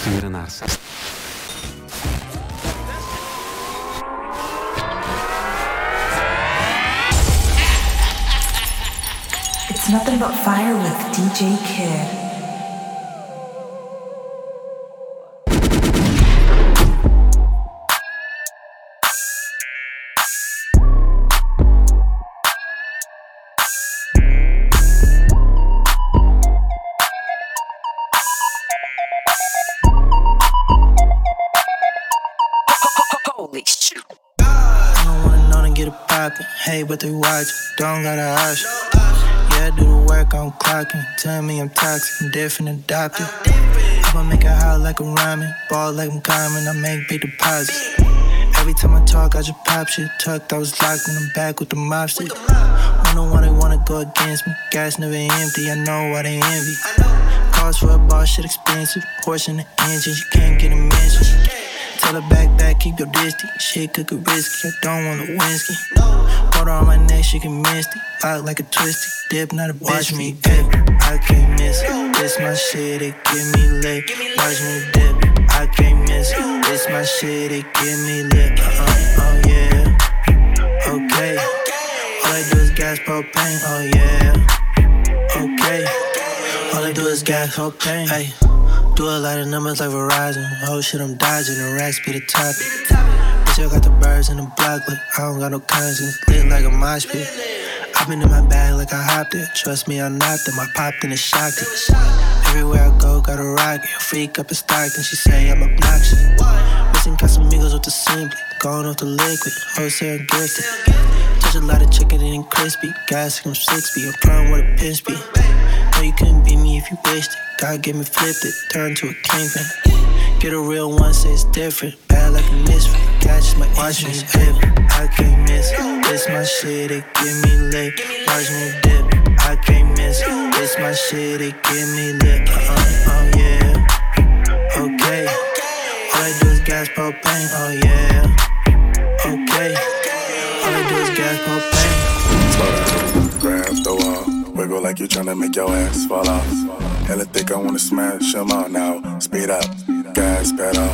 sturen naar 60. It's nothing but fire with DJ Kid. I'm clocking. Tell me I'm toxic, I'm different, adopted. I'ma make it hot like a rhyming. ball like I'm coming, I make big deposits. Every time I talk, I just pop shit. Tucked, I was locked when I'm back with the mob shit. Wonder why they wanna go against me. Gas never empty, I know why they envy. Cost for a bar, shit expensive. Horse in the engine, you can't get a mention. Tell her back, back, keep your distance. Shit could get risky, I don't want a whiskey. Water on my neck, she get misty. Out like a twisty dip, not a Watch me dip, I can't miss. This my shit, it get me lit. Watch me dip, I can't miss. This my shit, it get me lit. Uh-uh, oh yeah. Okay. All I do is gas propane, oh yeah. Okay. All I do is gas propane. Hey. Do a lot of numbers like Verizon. Oh shit, I'm dodging. The racks be the top. I got the birds in the block, but I don't got no conscience. Lit like a mosh pit. i been in my bag like I hopped it. Trust me, I knocked them. I popped and it shocked it. Everywhere I go, got a rocket. Freak up a and She say I'm obnoxious. Missing Casamigos with the simply. Going off the liquid. Wholesale and gifted. Touch a lot of chicken and crispy. Gas, I'm 60. I'm playing with a pin speed. No, you couldn't beat me if you wished it. God gave me flipped it, turned to a kingpin. Get a real one, say it's different. Bad like a misfit. Catch my watch me dip. I can't miss. This my shit, it get me lit. Watch me dip. I can't miss. This my shit, it get me lit. Uh uh, oh yeah. Okay. All I do is gas propane. Oh yeah. Okay. All I do is gas propane. Grab the wall, wiggle like you're tryna make your ass fall off. Hella thick, I wanna smash 'em out now. Speed up, gas pedal,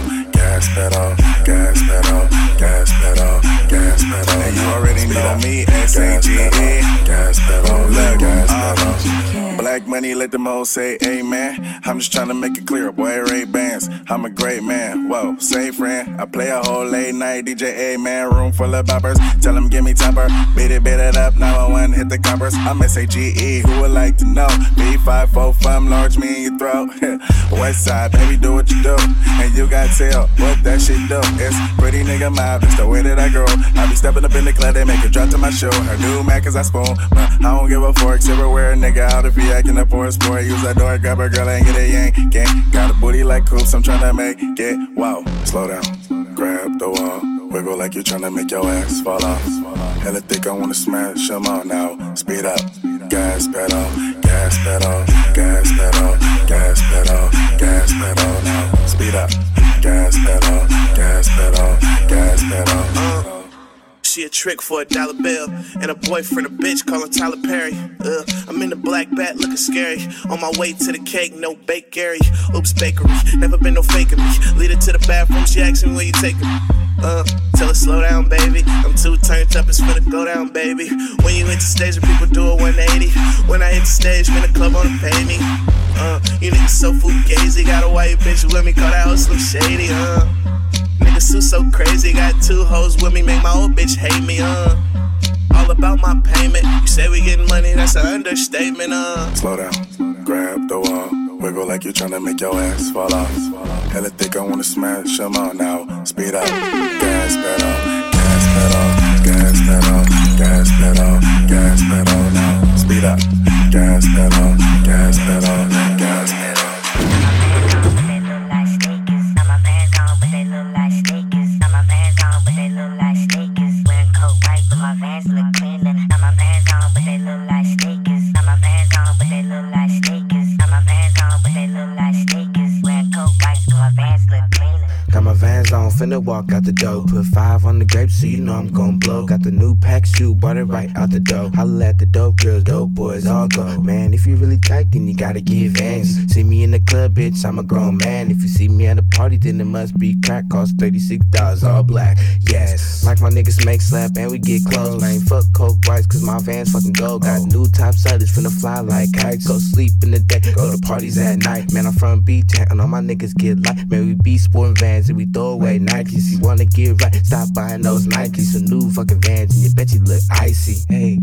gas pedal, gas pedal, gas pedal, gas pedal. And you already know me, gas S-A-G-E. pedal, gas pedal, Look, gas uh, pedal. Black money, let them all say amen. I'm just trying to make it clear, boy, Ray Bans. I'm a great man. Whoa, say friend. I play a whole late night DJ, A man, room full of boppers. Tell them give me topper. Beat it, beat it up. 911, hit the coppers. I'm S-A-G-E, who would like to know? B545, large me in your throat. West side, baby, do what you do. And you got tell what that shit do. It's pretty nigga mob, It's the way that I grow. I be stepping up in the club, they make it drop to my show. I do mad cause I spoon, but I don't give a fork. Everywhere, nigga, out if he acting up for a sport. Use that door, grab a girl and get a yank. Gang, got a booty like coops, I'm trying to make it. Wow, Slow down, grab the wall, wiggle like you're trying to make your ass fall off. Hella thick, I wanna smash them out now. Speed up, gas pedal, gas pedal, gas pedal, gas pedal, gas pedal now. Speed up, gas pedal, gas pedal, gas pedal. She a trick for a dollar bill. And a boyfriend, a bitch, call him Tyler Perry. Uh, I'm in the black bat looking scary. On my way to the cake, no bakery. Oops, bakery. Never been no faking me. Lead her to the bathroom, she asking me where you taking me. Uh, tell her slow down, baby. I'm too turned up, it's finna go down, baby. When you hit the stage, the people do a 180. When I hit the stage, man, the club wanna pay me. Uh, you niggas so fugazi. Got a white bitch with me, call that hoe Slim Shady, uh. Niggas Sue so crazy, got two hoes with me, make my old bitch hate me, uh. All about my payment. You say we getting money, that's an understatement, uh. Slow down, grab the wall, wiggle like you're trying to make your ass fall off. Hella thick, I wanna smash smash 'em out now. Speed up, gas pedal, gas pedal, gas pedal, gas pedal, gas pedal now. Speed up, gas pedal, gas pedal, gas pedal. The door. Put on the grape, so you know I'm gon' blow. Got the new pack shoe, bought it right out the door. Holla at the dope girls, dope boys, all go. Man, if you really tight, then you gotta give vans. See me in the club, bitch, I'm a grown man. If you see me at a party, then it must be crack. Cost $36, all black. Yes, like my niggas make slap and we get close. Man, fuck coke whites, cause my vans fucking gold. Got new top sellers finna fly like kites. Go sleep in the day, go to parties at night. Man, I'm from B-Town, and all my niggas get light. Man, we be sporting vans and we throw away Nikes. You wanna get right, stop buying those Nikes. Some new fucking vans, and you bet you look icy. Hey.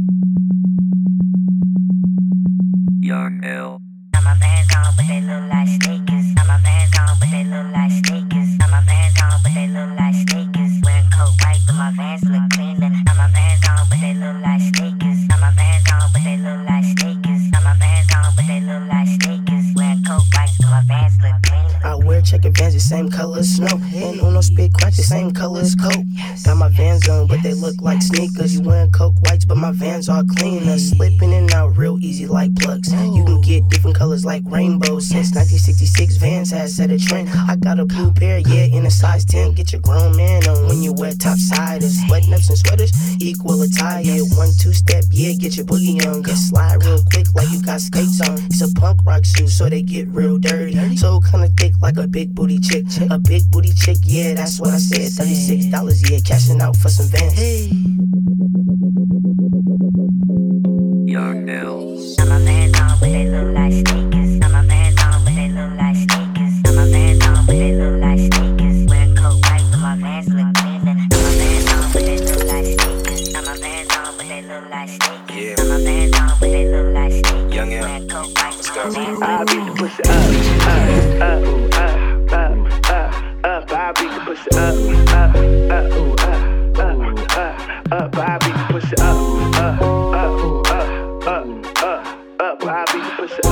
You're ill. Got my vans on, but they look like sneakers. Trend. I got a blue pair, yeah, in a size 10. Get your grown man on when you wear topsiders. Button ups and sweaters, equal attire. Yeah, one, two step, yeah, get your boogie on. Get slide real quick like you got skates on. It's a punk rock shoe, so they get real dirty. So kinda thick like a big booty chick. A big booty chick, yeah, that's what I said. $36, yeah, cashing out for some Vans. Hey. Beat the up, up, up, up, up, up, up. I the pussy up,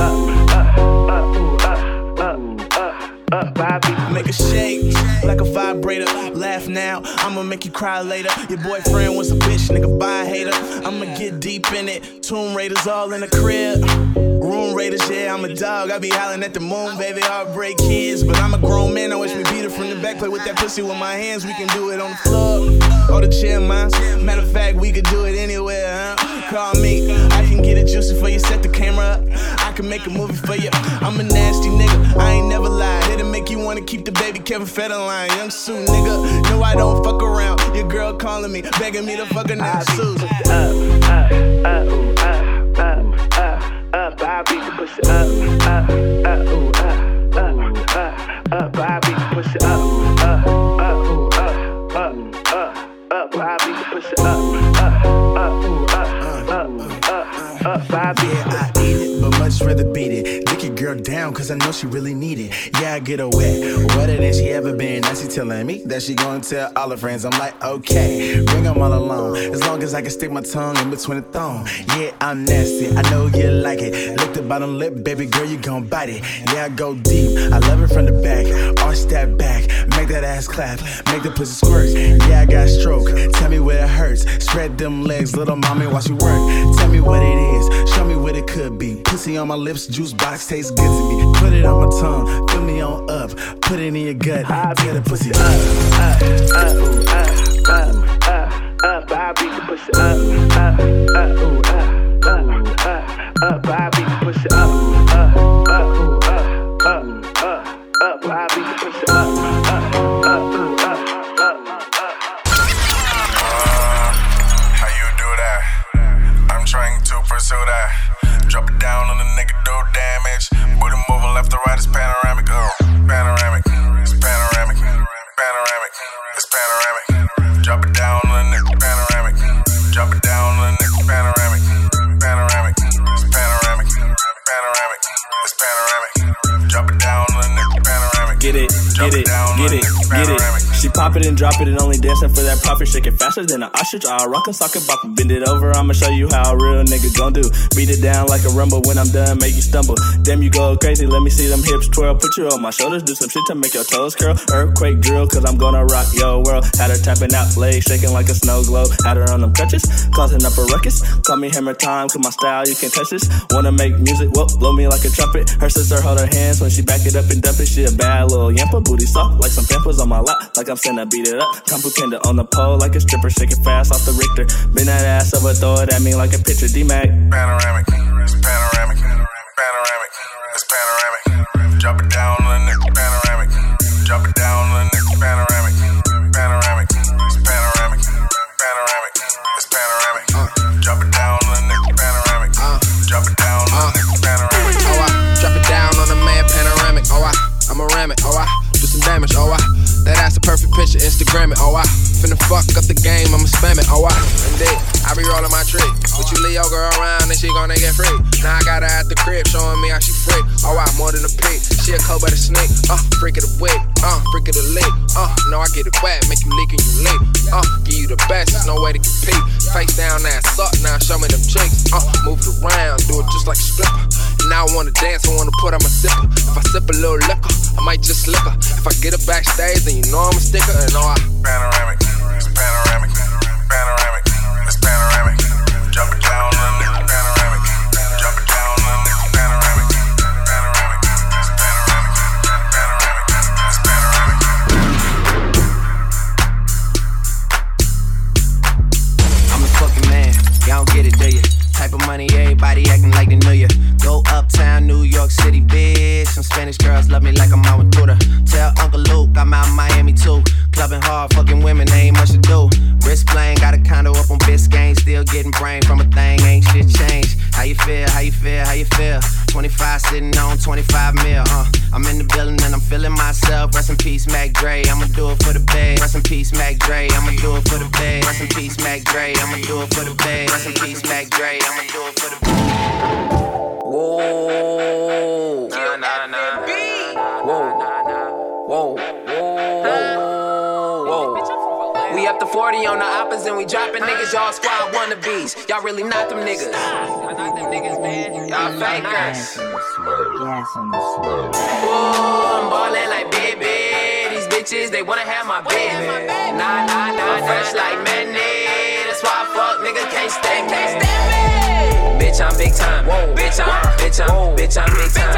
up, up, up, up, up, up. I the Make a shake like a vibrator. Laugh now, I'ma make you cry later. Your boyfriend was a bitch, nigga, buy a hater. I'ma get deep in it. Tomb Raiders all in the crib. Room Raiders, yeah, I'm a dog. I be howling at the moon, baby. Heartbreak kids, but I'm a grown man. I wish me beat it from the back. Play with that pussy with my hands. We can do it on the floor or the man. Matter of fact, we could do it anywhere, huh? Call me, I can get it juicy for you. Set the camera up. I can make a movie for you. I'm a nasty nigga. I ain't never lied. It'll make you wanna keep the baby Kevin Federline. Young Sue, nigga. No, I don't fuck around. Your girl calling me, begging me to fuck her now. Sue. up, up, up, ooh, up, up, up, up. I beat the pussy up, up, up, ooh, up, up, up, up. I beat the pussy up, up, up, ooh, up, up, up, up. I beat the pussy up, up, up, up, beat Yeah, I eat it, but much rather beat it. Dick your girl down, cause I know she really need it. Yeah, I get her wet, wetter than she ever been. Now she telling me that she gonna tell all her friends. I'm like, okay, bring them all along. As long as I can stick my tongue in between the thong. Yeah, I'm nasty, I know you like it. Lick the bottom lip, baby girl, you gon' bite it. Yeah, I go deep, I love it from the back. Arch that back, make that ass clap, make the pussy squirt. Yeah, I got stroke, tell me where it hurts. Spread them legs, little mommy, watch you work. Tell me what it is, show me what it could be. Pussy on my lips, juice box tastes good to me. Put it on my tongue, fill me on up, put it in your gut. Tear the pussy up, up, up, up, up, up, up. I beat the pussy up, up, up, ooh, up, up, up, up. I beat the pussy up, up, up, ooh, up, up, up, up. I beat the pussy up, up, up, ooh, up, up, trying to pursue that. Drop it down on the nigga, do damage. Booty moving left to right, it's panoramic. Oh, panoramic. It's panoramic. Panoramic. It's panoramic. Drop it down on the nigga, panoramic. Drop it down on the nigga, panoramic. Panoramic. It's panoramic. Panoramic. It's panoramic. Drop it down on the nigga, panoramic. Get it, get it, get it, get it. She pop it and drop it and only dancing for that profit. Shake it faster than an ostrich. I rock a socket, bop it, bend it over. I'ma show you how a real nigga gon' do. Beat it down like a rumble when I'm done, make you stumble. Damn, you go crazy, let me see them hips twirl. Put you on my shoulders, do some shit to make your toes curl. Earthquake drill, cause I'm gonna rock your world. Had her tapping out, legs shaking like a snow globe. Had her on them crutches, causing up a ruckus. Call me hammer time, cause my style, you can't touch this. Wanna make music, whoop, blow me like a trumpet. Her sister hold her hands when she back it up and dump it. She a bad little yampa, booty soft like some pampers on my lap. Like I'm finna beat it up. Comprehend on the pole like a stripper, shaking fast off the Richter. Bend that ass over, throw it at me like a picture. D-Mac. Panoramic, it's panoramic, panoramic, it's panoramic. Drop it down on the neck, panoramic. Drop it down on the neck, panoramic, panoramic, it's panoramic, panoramic, it's panoramic. Drop it down on the neck, panoramic. Drop it down on the neck, panoramic. Oh, I drop it down on the man, panoramic. Oh, I, I'm a ram it. Oh, I do some damage. Oh, I, that ass a perfect picture, Instagram it. Oh, I finna fuck up the game, I'ma spam it. Oh, I, indeed, I be rolling my trick. With you Leo girl around and she gonna get free. Now I got her at the crib showing me how she free. Oh, I more than a pig. She a cold by the snake. Uh, freak of the whip. Uh, freak of the lick. Uh, no, I get it wet, make you leak and you lick. Uh, give you the best, there's no way to compete. Face down, ass up, now show me them cheeks. Uh, move it around, do it just like a stripper. Now I wanna dance, I wanna put on my zipper. If I sip a little liquor, I might just her. If I get her backstage, then you know I'm a sticker. And oh, I panoramic, it's panoramic, panoramic, it's panoramic. Drop down on dropping niggas. Y'all squad wannabes. Y'all really not them niggas. Y'all not them niggas, man. Y'all fakers. Ooh, I'm ballin' like baby. These bitches, they wanna have my baby. Nah, nah, nah, I'm fresh like Manny. That's why I fuck nigga can't stand me. Bitch, I'm big time. Bitch, I'm, bitch, I'm, bitch, I'm big time.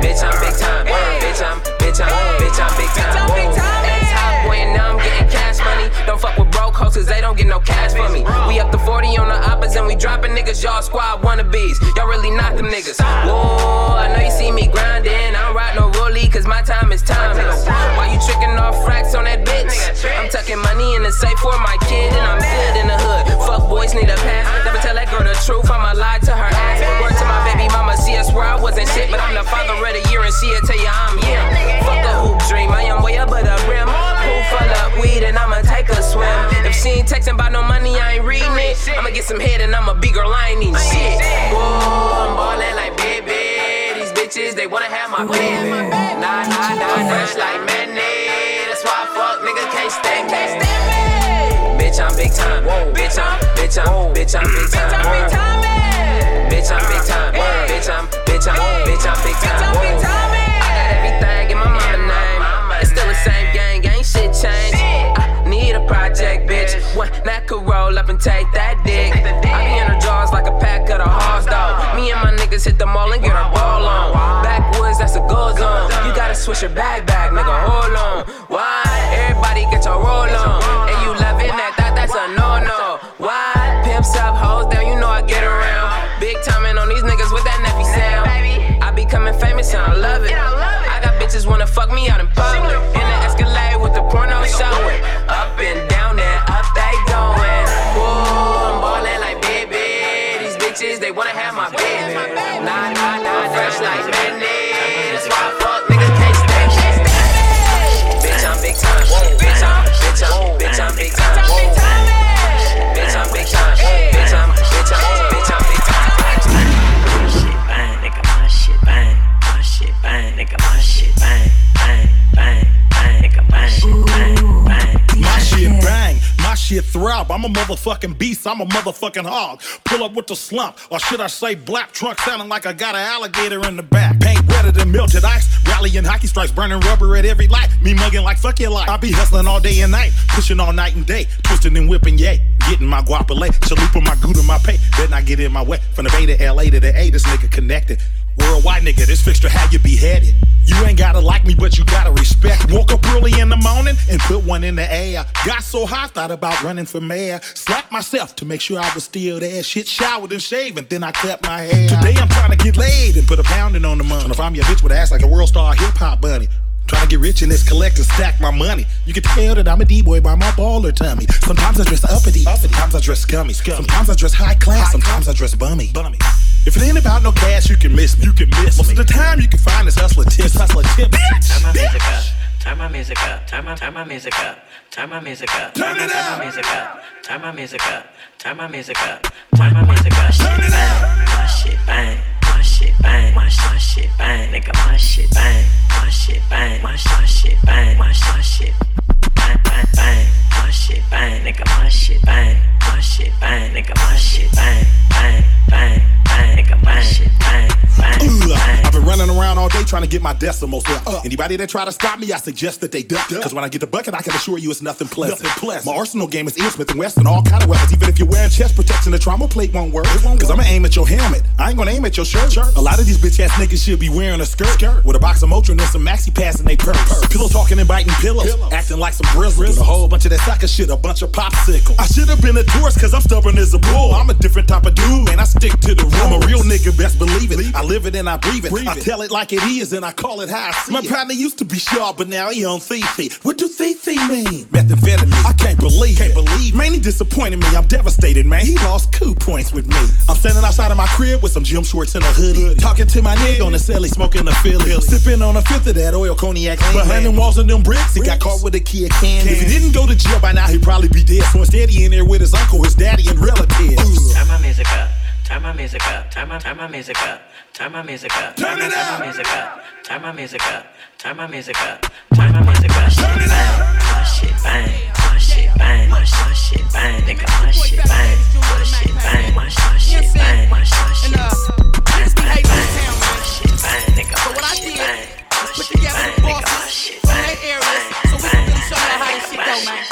Bitch, I'm big time. Bitch, I'm, bitch, I'm, bitch, I'm big time. Ex hot boy, and now I'm getting cash money. Don't fuck with broke hoes, cause they don't get no cash for me. We up to 40 on the oppas and we dropping niggas. Y'all squad wannabes. Y'all really not them niggas. Whoa, I know you see me grinding. I don't rock no rollie, cause my time is timeless. Why you tricking off racks on that bitch? I'm tucking money in the safe for my kid, and I'm good in the hood. Fuck boys need a pass. Never tell that girl the truth, I'ma lie to her ass. Word to my baby mama, see us where I wasn't shit, but I'm the father of the year, and she'll tell you I'm him. Fuck a hoop dream, I am way up at the rim. She ain't texting about no money, I ain't reading it. I'ma get some head, and I'm a big girl, I ain't even shit. Whoa, I'm ballin' like baby. These bitches, they wanna have my baby. Nah, nah, nah, fresh like Manny. That's why I fuck nigga can't stand me. Bitch, I'm big time. Bitch, I'm, bitch, I'm, bitch, I'm big time. Bitch, I'm big time. Bitch, I'm, bitch, I'm, bitch, I'm big time. I got One that could roll up and take that dick. I be in her jaws like a pack of the horse dog. Me and my niggas hit the mall and get our ball on. Backwoods, that's a go zone. You gotta switch your bag back, nigga. Hold on. Why? Everybody get your roll on. And you loving that, that that's a no no. Why? Pimps up, hoes down, you know I get around. Big timing on these niggas with that nappy sound. I be coming famous and I love it. I got bitches wanna fuck me out in public. Shit throb. I'm a motherfucking beast, I'm a motherfucking hog. Pull up with the slump, or should I say black trunk sounding like I got an alligator in the back. Paint wetter than melted ice, rallying hockey strikes, burning rubber at every light. Me mugging like fuck your life. I be hustling all day and night, pushing all night and day, twisting and whipping, yay. Getting my guapole, chalupa my gouda, my pay. Better I get in my way. From the Bay to LA to the A, this nigga connected. Worldwide nigga, this fixture how you beheaded. You ain't gotta like me, but you gotta respect. Woke up early in the morning and put one in the air. Got so high, thought about running for mayor. Slapped myself to make sure I was still there. Shit showered and shaved, and then I cut my hair. Today I'm trying to get laid and put a pounding on the money. And if I'm your bitch with ass like a world star hip hop bunny. Trying to get rich in this collect and stack my money. You can tell that I'm a D-boy by my baller tummy. Sometimes I dress uppity, sometimes I dress scummy. Sometimes I dress high class, sometimes I dress bummy. bummy. If it ain't about no cash, you can miss me. You can miss Most me. of the time, you can find this hustler tips. Hustler tip. Bitch! Turn my music up. Turn my turn my music up. Turn my music up. Turn it up. Turn my music up. Turn my music up. Turn my music up. Turn my music up. Shit bang. My shit bang. My shit bang. My shit bang. Nigga, my shit bang. My shit bang. My shit bang. My shit bang bang bang. My shit bang. Nigga, my shit bang. My shit bang. Nigga, my shit bang. Bang bang bang. Nigga, my shit bang. I've been running around all day trying to get my decimals up. Uh, Anybody that try to stop me, I suggest that they duck. Cause when I get the bucket, I can assure you it's nothing pleasant. Nothing pleasant. My arsenal game is Ian Smith and Wesson, all kind of weapons. Even if you're wearing chest protection, the trauma plate won't work. It won't Cause I'ma aim at your helmet. I ain't gonna aim at your shirt. shirt. A lot of these bitch ass niggas should be wearing a skirt, skirt. with a box of Motrin and some maxi pads in they purse. purse. Pillow talking and biting pillows, pillows. acting like some brizzles. A whole bunch of that soccer shit, a bunch of popsicles. I should have been a tourist cause I'm stubborn as a bull. I'm a different type of dude, and I stick to the rule. I'm a real nigga, best believe it. I live it and I breathe it. I tell it like it is and I call it how I see My it. partner used to be sharp, but now he on Fifi. What do Fifi mean? Methamphetamine. I can't believe can't it. believe Man, he disappointed me. I'm devastated, man. He lost coup points with me. I'm standing outside of my crib with some gym shorts and a hoodie. Talking to my nigga on the celly, smoking a Philly. Sipping on a fifth of that oil cognac. Behind them walls and them bricks, he got caught with a Kia can. If he didn't go to jail by now, he'd probably be dead. So instead, he in there with his uncle, his daddy, and relatives. Turn my music up. Turn my music up. Turn my turn my music up. Turn my music up. Turn it up. Turn my music up. Turn my music up. Turn my music up. Turn my music up. Shit bang. My shit bang. My shit bang. My shit bang. Nigga, my shit bang. My shit bang. My shit bang. My shit bang. Bang bang bang. My shit bang. Nigga, my shit bang. My shit bang. Nigga, my shit bang. So we can really show you how this shit go, man.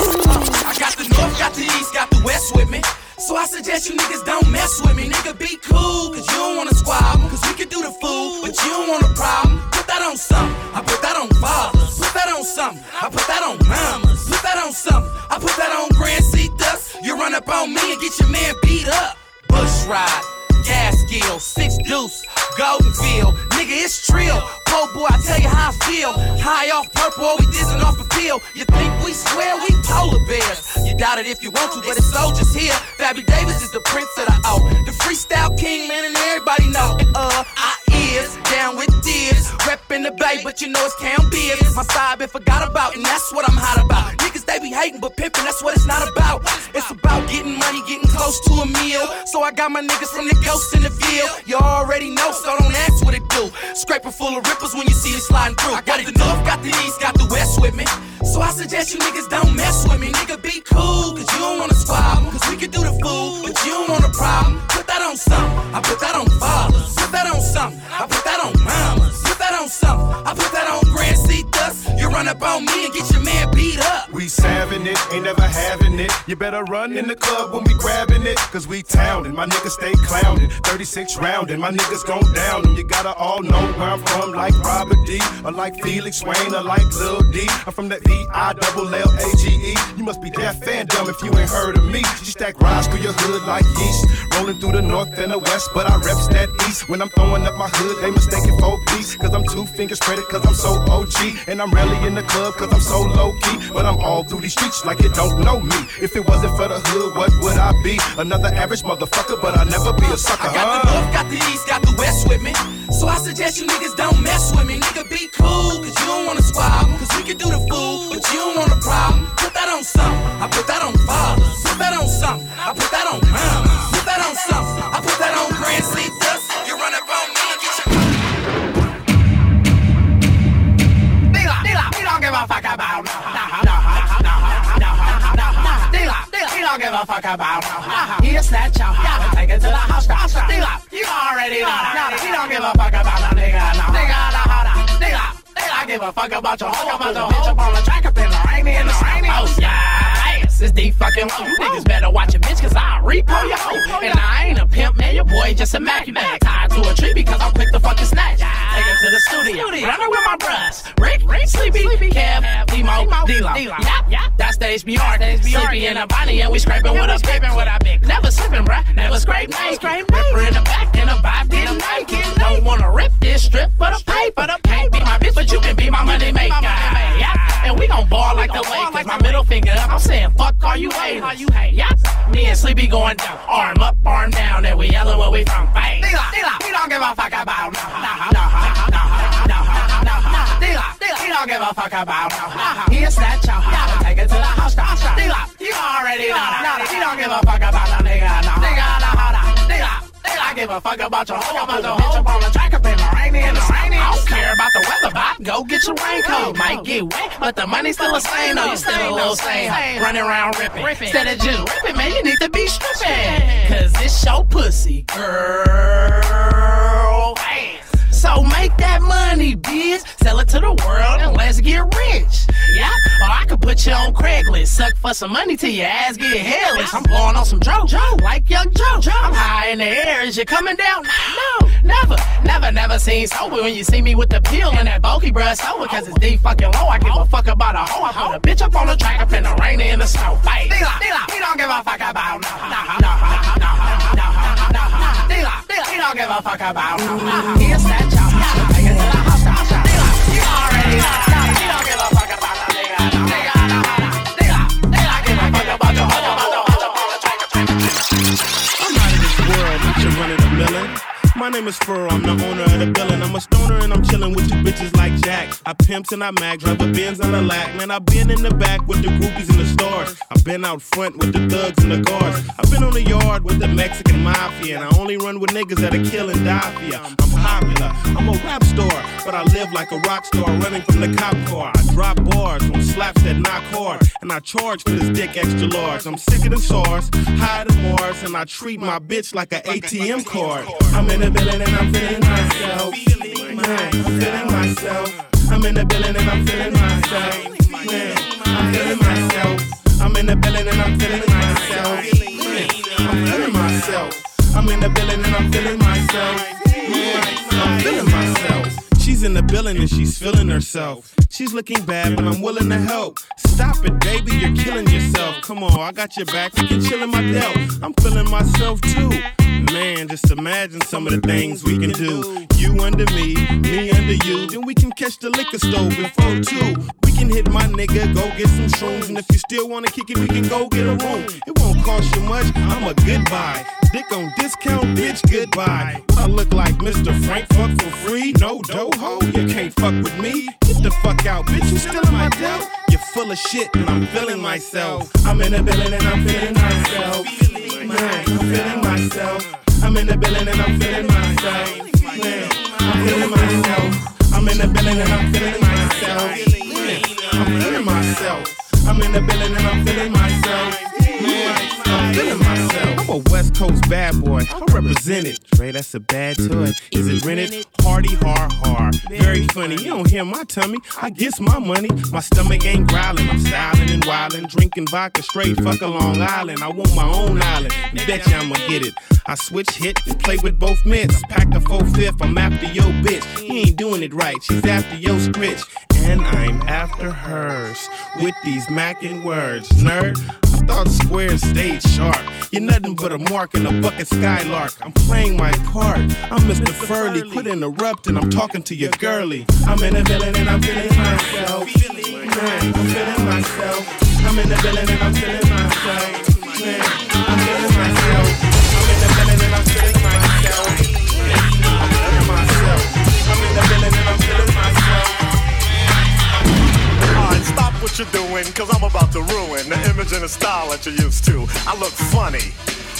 Look, I got the north, got the east, got the west with me. So I suggest you niggas don't mess with me. Nigga, be cool, cause you don't wanna squabble. Cause we can do the fool, but you don't want a problem. Put that on something. I put that on fathers. Put that on something. I put that on mamas. Put that on something. I put that on Grand C Dust. You run up on me and get your man beat up. Bush ride. Gas gill, six deuce, golden field, nigga, it's trill. Po boy, I tell you how I feel. High off purple, or we dissing off a pill. You think we swear we polar bears? You doubt it if you want to, but it's soldiers here. Fabby Davis is the prince of the O. The freestyle king, man, and everybody know. Uh, I is down with this. Reppin' the bay, but you know it's Cam Biz. My side been forgot about, and that's what I'm hot about. Niggas, they be hating, but pimpin', that's what it's not about. It's about getting money, getting close to a meal. So I got my niggas from the in the field. You already know, so don't ask what it do. Scraper full of ripples when you see it sliding through. I got the north, got the east, got the west with me. So I suggest you niggas don't mess with me. Nigga, be cool, cause you don't wanna squabble. Cause we can do the fool, but you don't want a problem. Put that on something, I put that on fathers. Put that on something, I put that on mamas. Put that on something, I put that on Grand C Dust. You run up on me and get your man beat up. Savin' it, ain't never having it. You better run in the club when we grabbing it. Cause we townin', my niggas stay clownin'. 36 round and my niggas gon' down. And you gotta all know where I'm from, like Robert D. Or like Felix Wayne, or like Lil D. I'm from that V-I double L-A-G-E. You must be deaf and dumb if you ain't heard of me. You stack rocks through your hood like yeast. rollin' through the north and the west, but I reps that east. When I'm throwing up my hood, they mistaken for peace. Cause I'm two fingers spread cause I'm so OG. And I'm rarely in the club cause I'm so low key. But I'm all through these streets like you don't know me. If it wasn't for the hood, what would I be? Another average motherfucker, but I'll never be a sucker. I got the north, got the east, got the west with me. So I suggest you niggas don't mess with me. Nigga, be cool, cause you don't wanna squabble. Cause we can do the fool, but you don't want a problem. Put that on something, I put that on fathers. Put that on something, I put that on mamas. A fuck about your hoe. About your bitch up on the track up in the rain in the rain. Oh, yeah. This D fucking low. You niggas better watch your bitch, cause I'll repo your hoe. And I ain't a pimp, man, your boy just a Mac. Tied to a tree because I'm quick to fucking snatch. Take it to the studio. Running with my bros. Rick, Rick, Sleepy, Kev, Demo, D-Lo. Yep, yep. That's the HBR. Sleepy in a body and we scraping with a scraping with our big. Never slipping, bruh. Never scrape naked. Ripper in the back and a vibe getting naked. Don't wanna rip this strip for the paper. Can't be my bitch, but you can be my money maker. Yeah. And we gon' ball like the Lakers. My middle finger up. I'm saying fuck all you haters. Yeah. Me and Sleepy going down. Arm up, arm down. And we yelling where we from. Bang. We don't give a fuck about no, no, no, no, no, no, no. He don't give a fuck about no. He'll snatch your house and take it to the house. You already know that. He don't give a fuck about no nigga. No. Nigga, no, on. I give a fuck about your hoe, about your bitch up on the track up in the rainy in the rainy. I don't care about the weather, but go get your raincoat. Might get wet, but the money's still the same No, You still a little same. Running around ripping. Instead of just ripping, man, you need to be stripping. Cause it's your pussy, girl. So make that money, bitch. Sell it to the world and let's get rich. Yeah, or I could put you on Craigslist. Suck for some money till your ass get hairless. I'm blowing on some Joe, Joe, like young Joe. Joe. I'm high in the air. Is you're coming down? No, never, never, never seen sober when you see me with the pill and that bulky brush over. Cause it's deep fucking low. I give a fuck about a hoe. I put a bitch up on the track up in the rain and in the snow. Fight. He don't give a fuck about no, no, no, no, no, no, no, no. Don't give a fuck about snatch your house, take it to the house. You already know. My name is Furrow, I'm the owner of the building. I'm a stoner and I'm chillin' with you bitches like Jack. I pimps and I mag, drive a Benz on a lack. Man, I've been in the back with the groupies in the stores. I've been out front with the thugs and the guards. I've been on the yard with the Mexican mafia. And I only run with niggas that are killing die for ya. I'm popular, I'm a rap star, but I live like a rock star running from the cop car. I drop bars on slaps that knock hard. And I charge for this dick extra large. I'm sicker than SARS, higher than Mars, and I treat my bitch like an ATM card. I'm in the building and I'm feeling myself. Man, I'm feeling myself. I'm in the building and I'm feeling myself. Man, I'm feeling myself. I'm in the building and I'm feeling myself. Man, I'm feeling myself. I'm in the building and I'm feeling myself. Man, I'm feeling myself. She's in the building and she's feeling herself. She's looking bad, but I'm willing to help. Stop it, baby, you're killing yourself. Come on, I got your back. We can chill in my delt. I'm feeling myself too. Man, just imagine some of the things we can do. You under me, me under you. Then we can catch the liquor store before two. We can hit my nigga, go get some shrooms. And if you still wanna kick it, we can go get a room. It won't cost you much, I'm a goodbye. Dick on discount, bitch, goodbye. I look like Mr. Frank, fuck for free. No doho, you can't fuck with me. Get the fuck out, bitch, you still in my delt. You're full of shit and I'm feeling myself. I'm in the building and I'm feeling myself. Man, I'm feeling myself. I'm in the building and I'm feeling myself. Man, I'm feeling myself. I'm in the building and I'm feeling myself. Man, I'm feeling myself. I'm in the building and I'm feeling myself. Man, I'm feeling myself. I'm a West Coast bad boy. I represent it. Trey, that's a bad toy. Is it rented? Hardy, hard, hard. Very funny. You don't hear my tummy. I guess my money. My stomach ain't growling. I'm styling and wildin'. Drinking vodka straight. Fuck a Long Island. I want my own island. You betcha I'ma get it. I switch hit and play with both mitts. Pack a full fifth. I'm after your bitch. He ain't doing it right. She's after your scritch. And I'm after hers with these mackin' words. Nerd, thought squares stayed sharp. You're nothing but a mark in a bucket skylark. I'm playing my part. I'm Mr. Furley. Quit interrupting. I'm talking to your girly. I'm in the villain and I'm feeling myself. I'm feeling myself. I'm in the villain and I'm feeling myself. Man, what you're doing, cause I'm about to ruin the image and the style that you're used to. I look funny.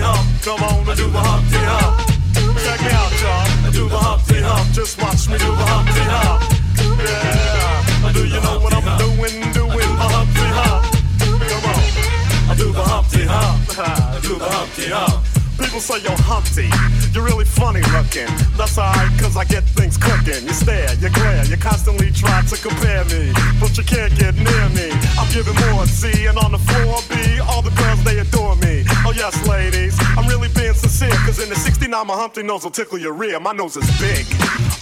Humpty Hump. Come on, I do the Humpty Hump. Check me out, y'all. I do the Humpty Hump. Just watch me do the Humpty Hump. Yeah. Do you know what I'm doing? Doing the Humpty Hump. Come on. I do the Humpty Hump. I do the Humpty Hump. People say you're Humpty, you're really funny looking. That's alright, cause I get things cooking. You stare, you glare, you constantly try to compare me, but you can't get near me. I'm giving more C, and on the floor B, all the girls they adore me. Oh yes, ladies, I'm really being sincere, cause in the 69 my Humpty nose will tickle your rear. My nose is big.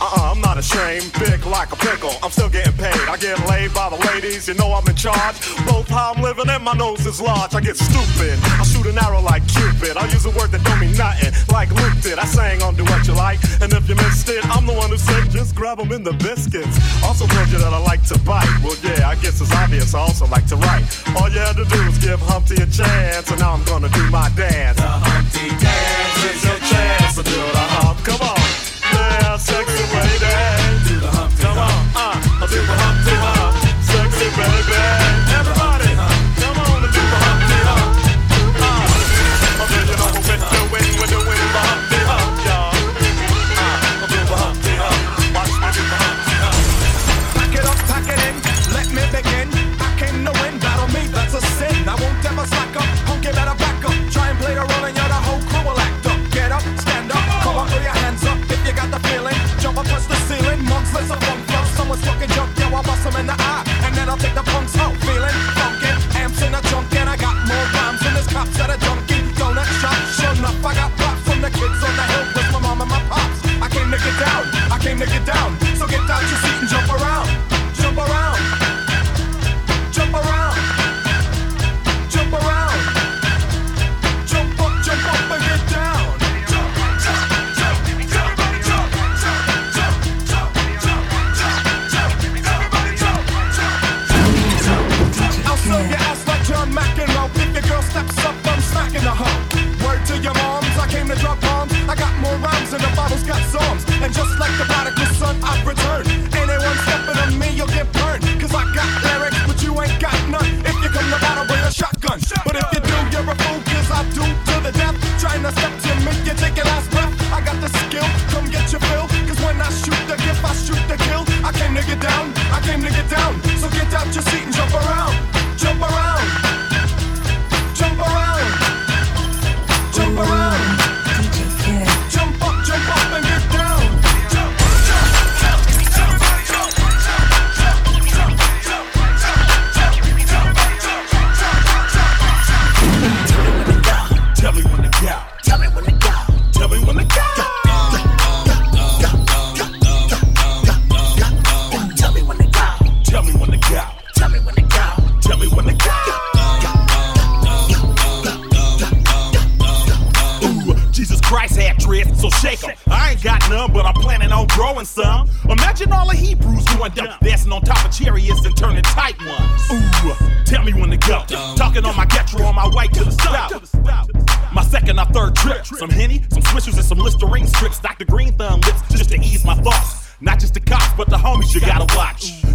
Uh-uh, I'm not ashamed, big like a pickle. I'm still getting paid. I get laid by the ladies, you know I'm in charge. Both how I'm living and my nose is large. I get stupid. I shoot an arrow like Cupid. I use a word that don't mean nothing, like Luke did. I sang on Doowutchyalike, and if you missed it, I'm the one who said just grab 'em in the biscuits. Also told you that I like to bite. Well, yeah, I guess it's obvious. I also like to write. All you had to do was give Humpty a chance, and now I'm gonna do my dance. The Humpty dance is your chance to do the hump. Come on,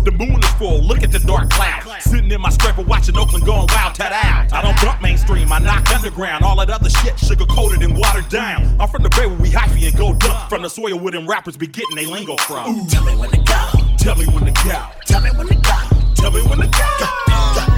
The moon is full, look at the dark cloud. Sitting in my scraper watching Oakland going wild, tat out. I don't bump mainstream, I knock underground. All that other shit sugar coated and watered down. I'm from the bay where we hyphy and go dump. From the soil where them rappers be getting they lingo from. Ooh. Tell me when to go. Tell me when to go. Tell me when to go. Tell me when to go.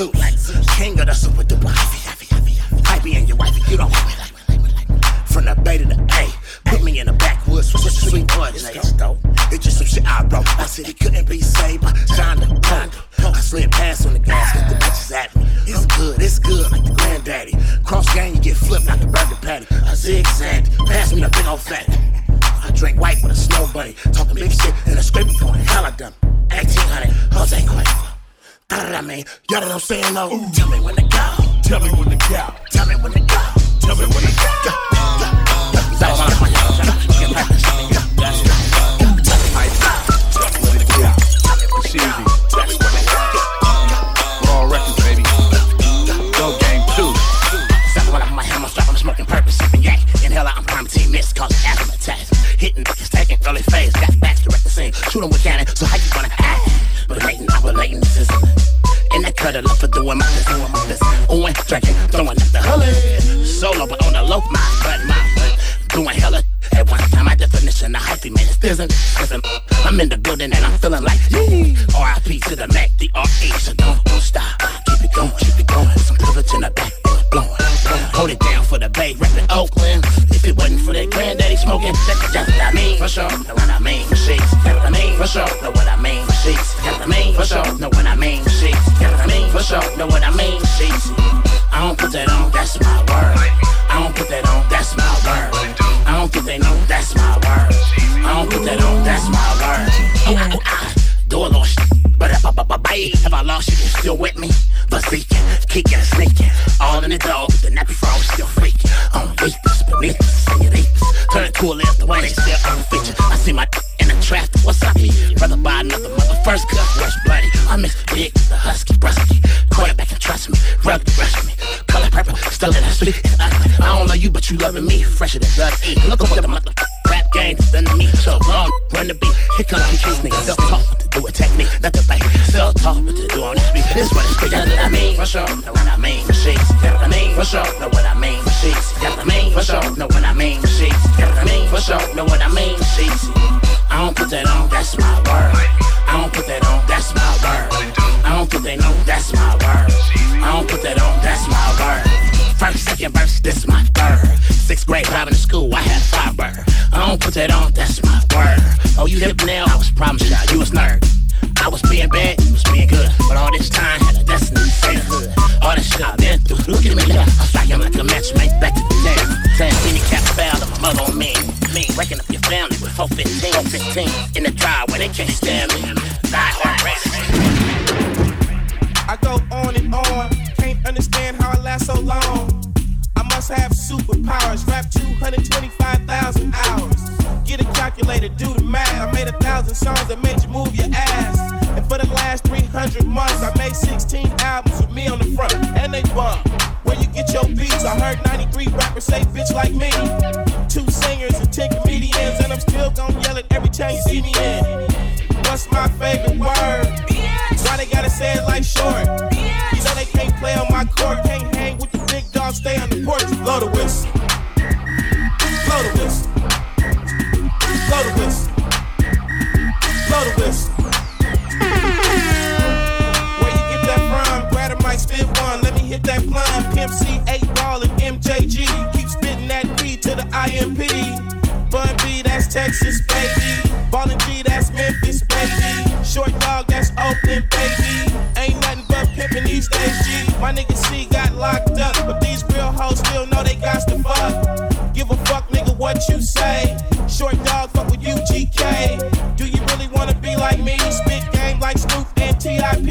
Like King of the super duper. Hypey and your wife, you don't want me from the bay to the A. Put me in the backwoods with some sweet ordinates. It's just some shit I wrote. I said he couldn't be saved by John the Punk. I slid past on the gas, got the bitches at me. It's good, it's good, like the granddaddy. Cross gang, you get flipped like the burger patty. I zigzagged, pass me the big old fat. I drink white with a snow bunny. Talking big shit and a scrape going hell of done. 1800, Jose Cuervo. I mean, y'all know what I'm saying though? Tell me when to go. Tell me when to go. Tell me when to go. Tell me when to go. It's easy. Raw records, baby. Go game two. Something when I'm my hammer, strap, I'm smoking purpose, sipping yak. Inhale out, I'm prime team miss, cause asthma attacks. Hitting taking early phase, got back direct the scene. Shoot 'em with cannon, so how you gonna business. Drinking, throwing up the hully. Solo, but on the low, my butt, my butt. Doing hella at one time, my definition of hyphy, man, isn't. Listen, I'm in the building and I'm feeling like, yee. RIP to the Mac, the R.E. So don't, don't stop. Keep it going, keep it going. Some privilege in the back, blowing, blowing. Hold it down for the Bay, reppin' Oakland. If it wasn't for that granddaddy smoking, that's just what I mean. For sure, know what I mean. For sheets, that's what I mean. For sure, the beat. Here comes the kids, niggas. Self talk to do a technique. Not the bank. Self talk to do on beat. This what it's speak. That's what I mean. For sure. Know what I mean. For sheets. That's what I mean. For sure. Know what I mean. For sheets. That's what I mean. For sure. Know what I mean. For sheets. That's what I mean. For sure. Know what I mean. For sheets. I don't put that on. That's my word. I don't put that on. That's my word. I don't think they know. That's my word. I don't put that on. That's my word. First, second verse, this my third. Sixth grade, driving to school, I had five don't put that on, that's my word. Oh, you hip now? I was problem child, you was nerd. I was being bad, you was being good. But all this time, had a destiny, sainthood. All this shit I've been through, look at me now. I like I'm like a match made back to the town. Ten penny cap foul, and my mother on me. Me, waking up your family with 415, 15 in the drive where they can't stand me. Die hard superpowers, rap 225,000 hours. Get a calculator, do the math. I made a thousand songs that made you move your ass. And for the last 300 months, I made 16 albums with me on the front, and they bump. Where you get your beats? I heard 93 rappers say bitch like me. Two singers and 10 comedians, and I'm still gonna yell it every time you see me in. What's my favorite word? Why they gotta say it like short? You know they can't play on my court, can't hang with the big dogs, stay on the porch. Blow the whistle. Texas, baby. Ballin' G, that's Memphis, baby. Short dog, that's Oakland, baby. Ain't nothing but pimpin' these days, G. My nigga C got locked up, but these real hoes still know they got to fuck. Give a fuck, nigga, what you say. Short dog, fuck with UGK. Do you really wanna be like me? Spit game like Snoop and TIP.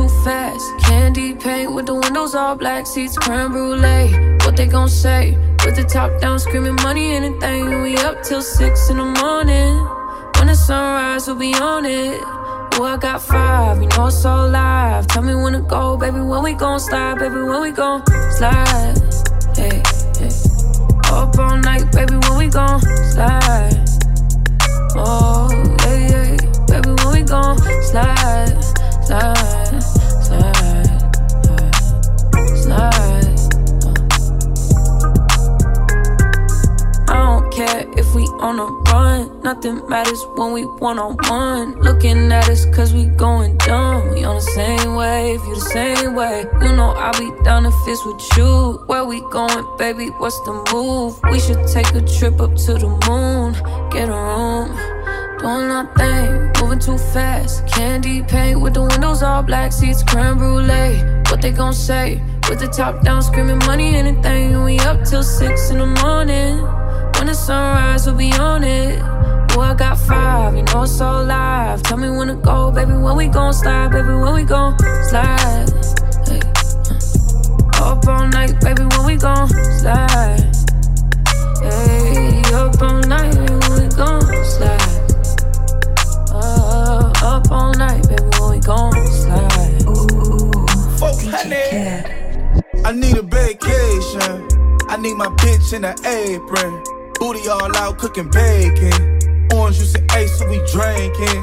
Too fast. Candy paint with the windows all black, seats creme brulee. What they gon' say? With the top down, screaming money, anything. We up till six in the morning. When the sunrise, we'll be on it. Oh, I got five, you know it's all live. Tell me when to go, baby. When we gon' slide, baby. When we gon' slide. Hey, hey. Up all night, baby. When we gon' slide. Oh, yeah, yeah. Baby, when we gon' slide, slide, I don't care if we on a run. Nothing matters when we one on one. Looking at us cause we going dumb. We on the same wave, you the same way. You know I'll be down if it's with you. Where we going, baby? What's the move? We should take a trip up to the moon. Get a room. Doing nothing, moving too fast. Candy paint with the windows all black, seats creme brulee. What they gon' say? With the top down, screaming money, anything. We up till six in the morning. When the sunrise, we'll be on it. Oh, I got five, you know it's so live. Tell me when to go, baby. When we gon' slide, baby. When we gon' slide. Hey, uh. Up all night, baby. When we gon' slide. Hey, up all night, baby. When we gon' slide. Uh, up all night, baby, when we gon' slide. Ooh, Fuck honey. I need a vacation. I need my bitch in an apron. Booty all out cooking bacon. Orange juice and ace, so we drinking.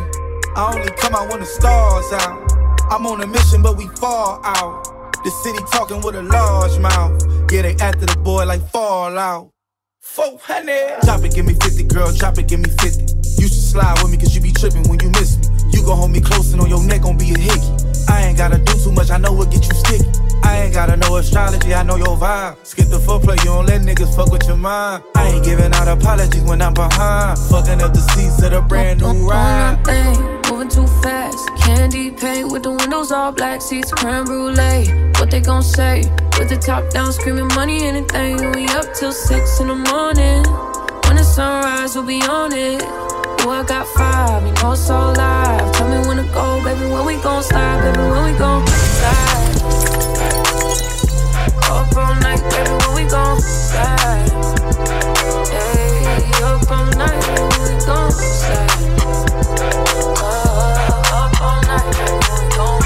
I only come out when the stars out. I'm on a mission, but we fall out. The city talking with a large mouth. Yeah, they after the boy like Fallout. 400. Drop it, give me 50, girl, drop it, give me 50. You should slide with me, cause you be tripping when you miss me. You gon' hold me close and on your neck gon' be a hickey. I ain't gotta do too much, I know what get you sticky. I ain't gotta know astrology, I know your vibe. Skip the foreplay, you don't let niggas fuck with your mind. I ain't giving out apologies when I'm behind. Fucking up the seats of the brand new ride. Moving too fast. Candy paint with the windows all black, seats creme brulee. What they gon' say? With the top down, screaming money, anything. We up till six in the morning. When the sunrise, we'll be on it. Oh, I got five, you know it's so live. Tell me when to go, baby. When we gon' slide, baby. When we gon' slide. Up all night, baby. When we gon' slide. Hey, up all night, baby. We gon' slide. Uh, up all night, baby. We gon'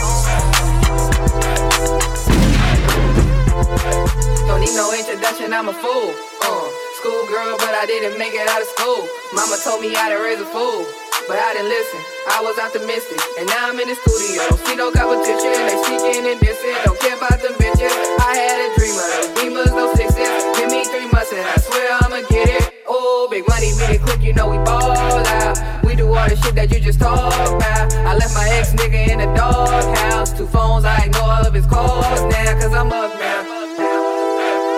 Don't need no introduction, I'm a fool. Uh, school girl, but I didn't make it out of school. Mama told me how to raise a fool. But I didn't listen. I was optimistic, and now I'm in the studio. Don't see no competition, they speaking and dissing. Don't care about the bitches. I had a dream of those demons, no sixes. Give me three months and I swear I'ma get it. Oh, big money, beat it quick, you know we ball out. We do all the shit that you just talk about. I left my ex nigga in the doghouse. Two phones, I ignore all of his calls now, cause I'm up now.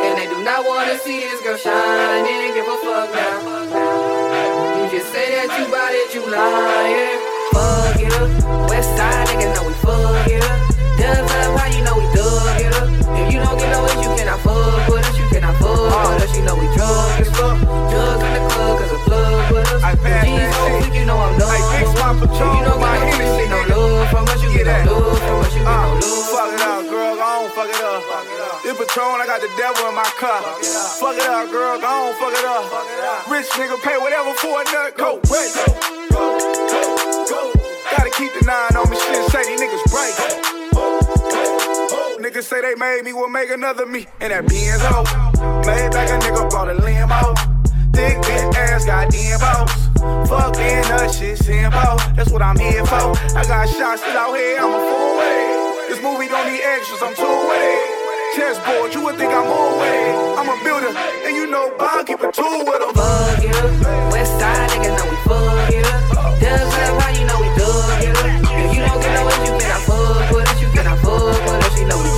And they do not wanna see this girl shine, give a fuck now. Just say that you bout it, you lying. Fuck it up. West side niggas know we fuck it up. Up, how you know we dug it up? If you don't get no you cannot fuck with us. You cannot fuck with us. You know we drug as fuck. Drugs in the club, cause the plug with us. I pass G's so you know I'm done. I fix my patrol, You know my my Hennessy, Hennessy, no love from us. You get no love from us. You get no love. Fuck it up, girl. Go on, fuck it up. This Patron, I got the devil in my car. Fuck it up, girl. Go on, fuck it up. Rich nigga pay whatever for a nut. Go, wait. Gotta keep the nine on me. Shit, say these niggas break. Niggas say they made me, will make another me. And that Benz hoe. Made back a nigga brought a limo. Thick bitch ass, got boss. Fuck being her shit, simple. That's what I'm here for. I got shots still out here, I'm a way. This movie don't need extras, I'm two way. Chessboard, you would think I'm all way. I'm a builder, and you know Bob keep a tool with him. Fuck up. West side niggas know we fuck up. Dubs up, how you know we dug it? If you don't get no it, you cannot fuck with us. You cannot fuck with us. You know we